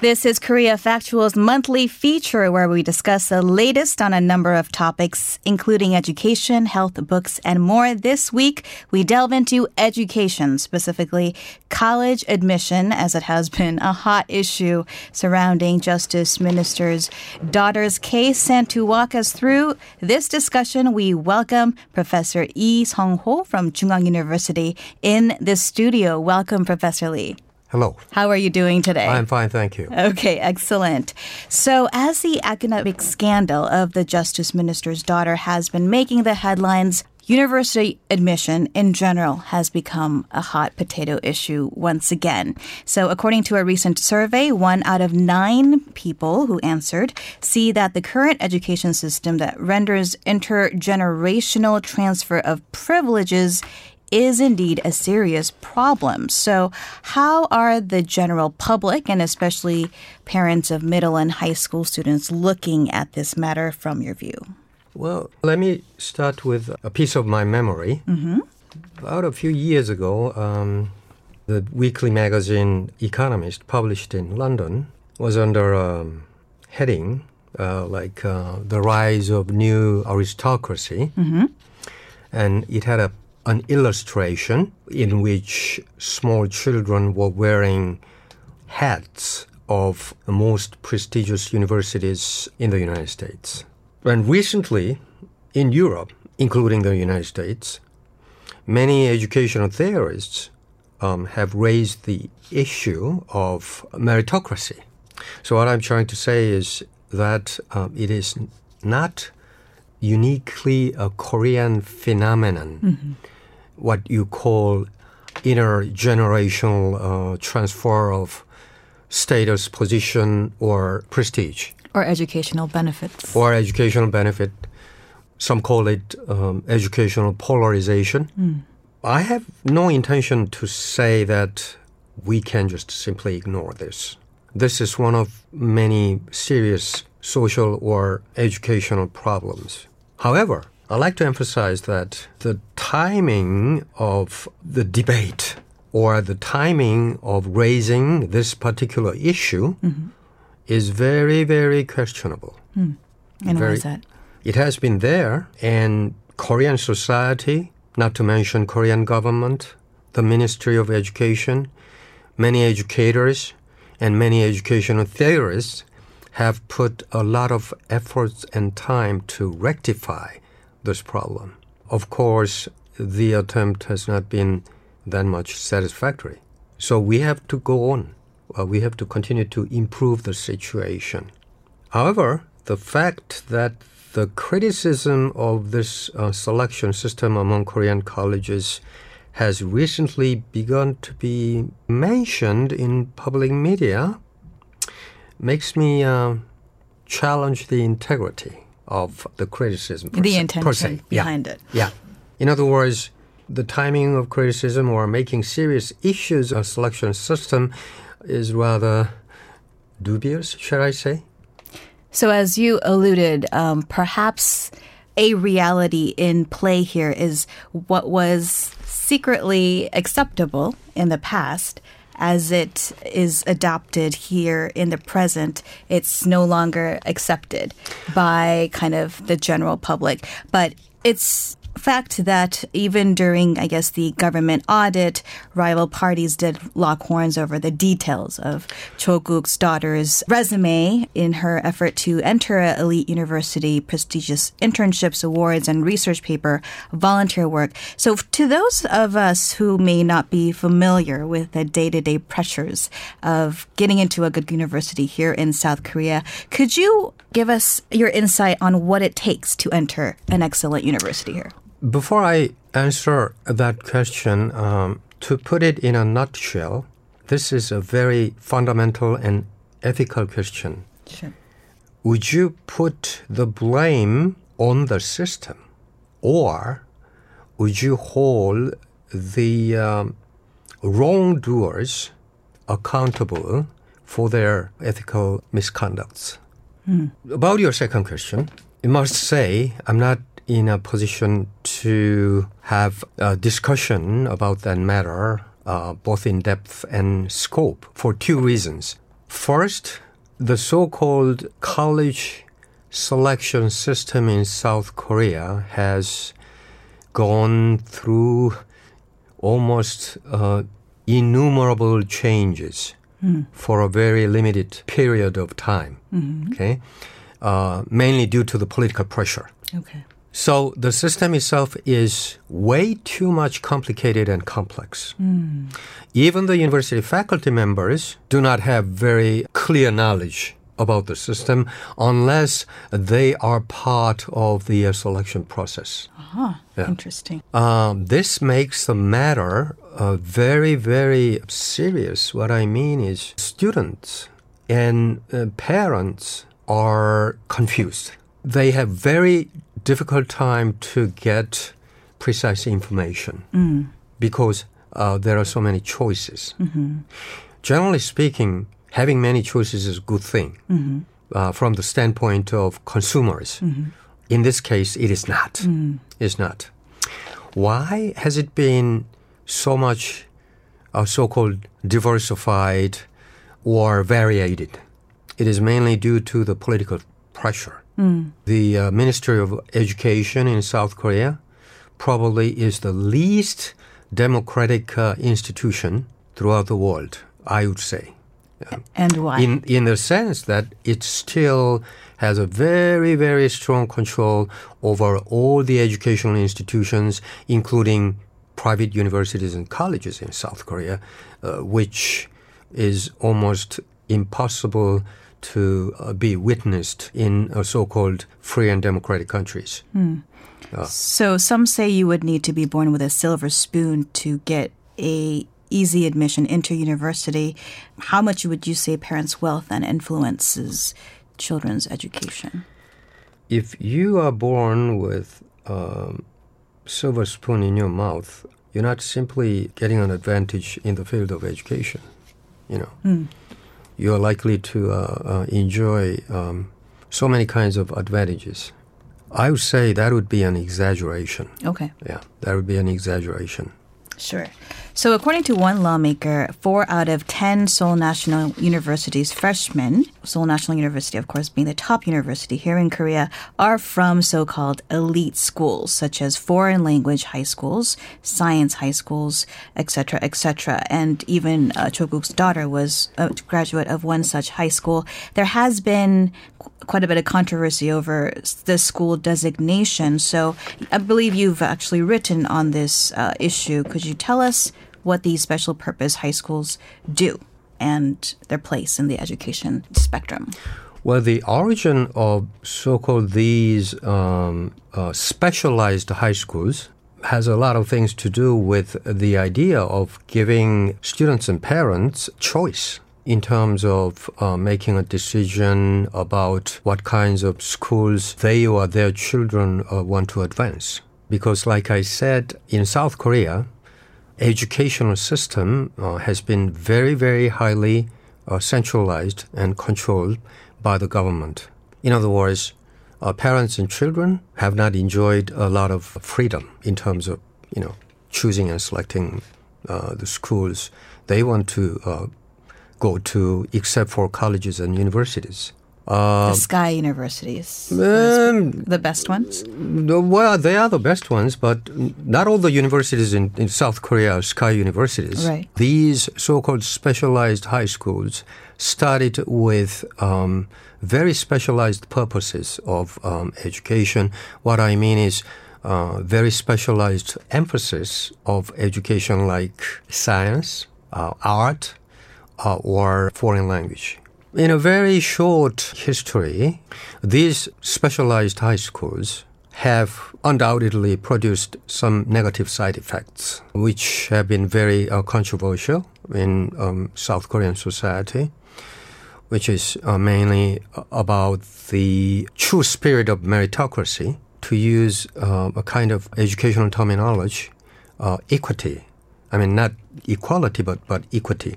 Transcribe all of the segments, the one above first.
This is Korea Factual's monthly feature where we discuss the latest on a number of topics, including education, health, books, and more. This week, we delve into education, specifically college admission, as it has been a hot issue surrounding Justice Minister's daughter's case. And to walk us through this discussion, we welcome Professor Lee Sung-ho from Chungang University in the studio. Welcome, Professor Lee. Hello. How are you doing today? I'm fine, thank you. Okay, excellent. So, as the academic scandal of the justice minister's daughter has been making the headlines, university admission in general has become a hot potato issue once again. So, according to a recent survey, one out of nine people who answered see that the current education system that renders intergenerational transfer of privileges is indeed a serious problem. So, how are the general public and especially parents of middle and high school students looking at this matter from your view? Well, let me start with a piece of my memory. Mm-hmm. About a few years ago, um, the weekly magazine Economist, published in London, was under a heading uh, like uh, The Rise of New Aristocracy. Mm-hmm. And it had a an illustration in which small children were wearing hats of the most prestigious universities in the United States. And recently, in Europe, including the United States, many educational theorists um, have raised the issue of meritocracy. So, what I'm trying to say is that um, it is not uniquely a Korean phenomenon. Mm-hmm what you call intergenerational uh, transfer of status, position, or prestige. Or educational benefits. Or educational benefit. Some call it um, educational polarization. Mm. I have no intention to say that we can just simply ignore this. This is one of many serious social or educational problems. However, I'd like to emphasize that the timing of the debate or the timing of raising this particular issue mm-hmm. is very, very questionable. Mm. And very, why is that? It has been there, and Korean society, not to mention Korean government, the Ministry of Education, many educators, and many educational theorists have put a lot of efforts and time to rectify this problem. Of course, the attempt has not been that much satisfactory. So we have to go on. Uh, we have to continue to improve the situation. However, the fact that the criticism of this uh, selection system among Korean colleges has recently begun to be mentioned in public media makes me uh, challenge the integrity of the criticism. the se, intention behind yeah. it. Yeah. In other words, the timing of criticism or making serious issues of selection system is rather dubious, shall I say? So, as you alluded, um, perhaps a reality in play here is what was secretly acceptable in the past as it is adopted here in the present, it's no longer accepted by kind of the general public. But it's fact that even during, I guess, the government audit, rival parties did lock horns over the details of Cho Guk's daughter's resume in her effort to enter an elite university, prestigious internships, awards, and research paper volunteer work. So, to those of us who may not be familiar with the day to day pressures of getting into a good university here in South Korea, could you give us your insight on what it takes to enter an excellent university here? Before I answer that question, um, to put it in a nutshell, this is a very fundamental and ethical question. Sure. Would you put the blame on the system, or would you hold the um, wrongdoers accountable for their ethical misconducts? Mm. About your second question, I must say I'm not in a position to have a discussion about that matter, uh, both in depth and scope, for two reasons. First, the so called college selection system in South Korea has gone through almost uh, innumerable changes for a very limited period of time. Okay, uh, mainly due to the political pressure. Okay. So the system itself is way too much complicated and complex. Even the university faculty members do not have very clear knowledge about the system unless they are part of the uh, selection process. Ah, Yeah. interesting. Um, this makes the matter uh, very, very serious. What I mean is, students and uh, parents are confused. They have very difficult time to get precise information because uh, there are so many choices. Generally speaking, having many choices is a good thing uh, from the standpoint of consumers. In this case, it is not. It's not. Why has it been so much uh, so-called diversified or variated? It is mainly due to the political pressure. The uh, Ministry of Education in South Korea probably is the least democratic uh, institution throughout the world, I would say And why? in in the sense that it still has a very very strong control over all the educational institutions, including private universities and colleges in South Korea, uh, which is almost impossible to uh, be witnessed in uh, so-called free and democratic countries. so some say you would need to be born with a silver spoon to get a easy admission into university. How much would you say parents' wealth then influences children's education? if you are born with um, silver spoon in your mouth, you're not simply getting an advantage in the field of education. You know, you're likely to uh, uh, enjoy um, so many kinds of advantages. I would say that would be an exaggeration. Okay. Yeah, that would be an exaggeration. Sure. So, according to one lawmaker, four out of 10 Seoul National University's freshmen, Seoul National University, of course, being the top university here in Korea, are from so called elite schools, such as foreign language high schools, science high schools, etc., etc. And even uh, Choguk's daughter was a graduate of one such high school. There has been quite a bit of controversy over the school designation. So I believe you've actually written on this uh, issue. Could you tell us what these special purpose high schools do and their place in the education spectrum? Well, the origin of so-called these um, uh, specialized high schools has a lot of things to do with the idea of giving students and parents choice in terms of uh, making a decision about what kinds of schools they or their children uh, want to advance. Because, like I said, in South Korea, educational system uh, has been very, very highly uh, centralized and controlled by the government. In other words, uh, parents and children have not enjoyed a lot of freedom in terms of, you know, choosing and selecting uh, the schools they want to uh, go to, except for colleges and universities. The Sky universities, Um, the best ones. Well, they are the best ones, but not all the universities in, in South Korea are sky universities. Right. These so-called specialized high schools started with um, very specialized purposes of um, education. What I mean is uh, very specialized emphasis of education like science, uh, art, uh, or foreign language. In a very short history, these specialized high schools have undoubtedly produced some negative side effects, which have been very uh, controversial in um, South Korean society, which is uh, mainly about the true spirit of meritocracy, to use uh, a kind of educational terminology, uh, equity. I mean, not equality, but, but equity.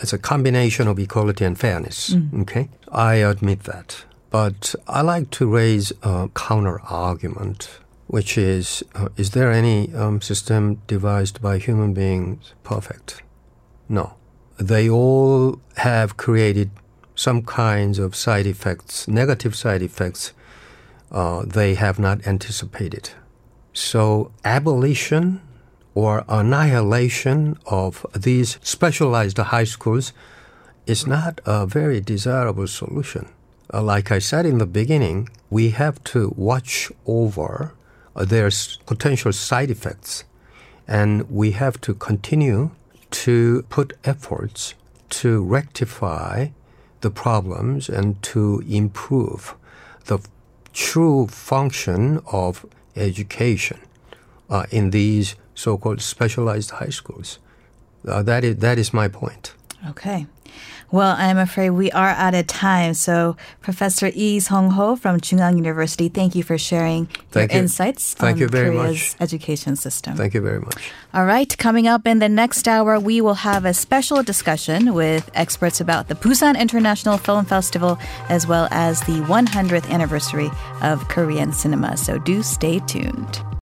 It's a combination of equality and fairness. Okay? I admit that. But I like to raise a counter argument, which is uh, is there any um, system devised by human beings perfect? No. They all have created some kinds of side effects, negative side effects, uh, they have not anticipated. So, abolition or annihilation of these specialized high schools is not a very desirable solution. Uh, like I said in the beginning, we have to watch over uh, their potential side effects, and we have to continue to put efforts to rectify the problems and to improve the true function of education uh, in these so-called specialized high schools. Uh, that is that is my point. Okay. Well, I'm afraid we are out of time. So, Professor Lee Sung Ho from Chungang University, thank you for sharing thank your you. insights thank on you very Korea's much. education system. Thank you very much. All right, coming up in the next hour, we will have a special discussion with experts about the Busan International Film Festival as well as the 100th anniversary of Korean cinema. So do stay tuned.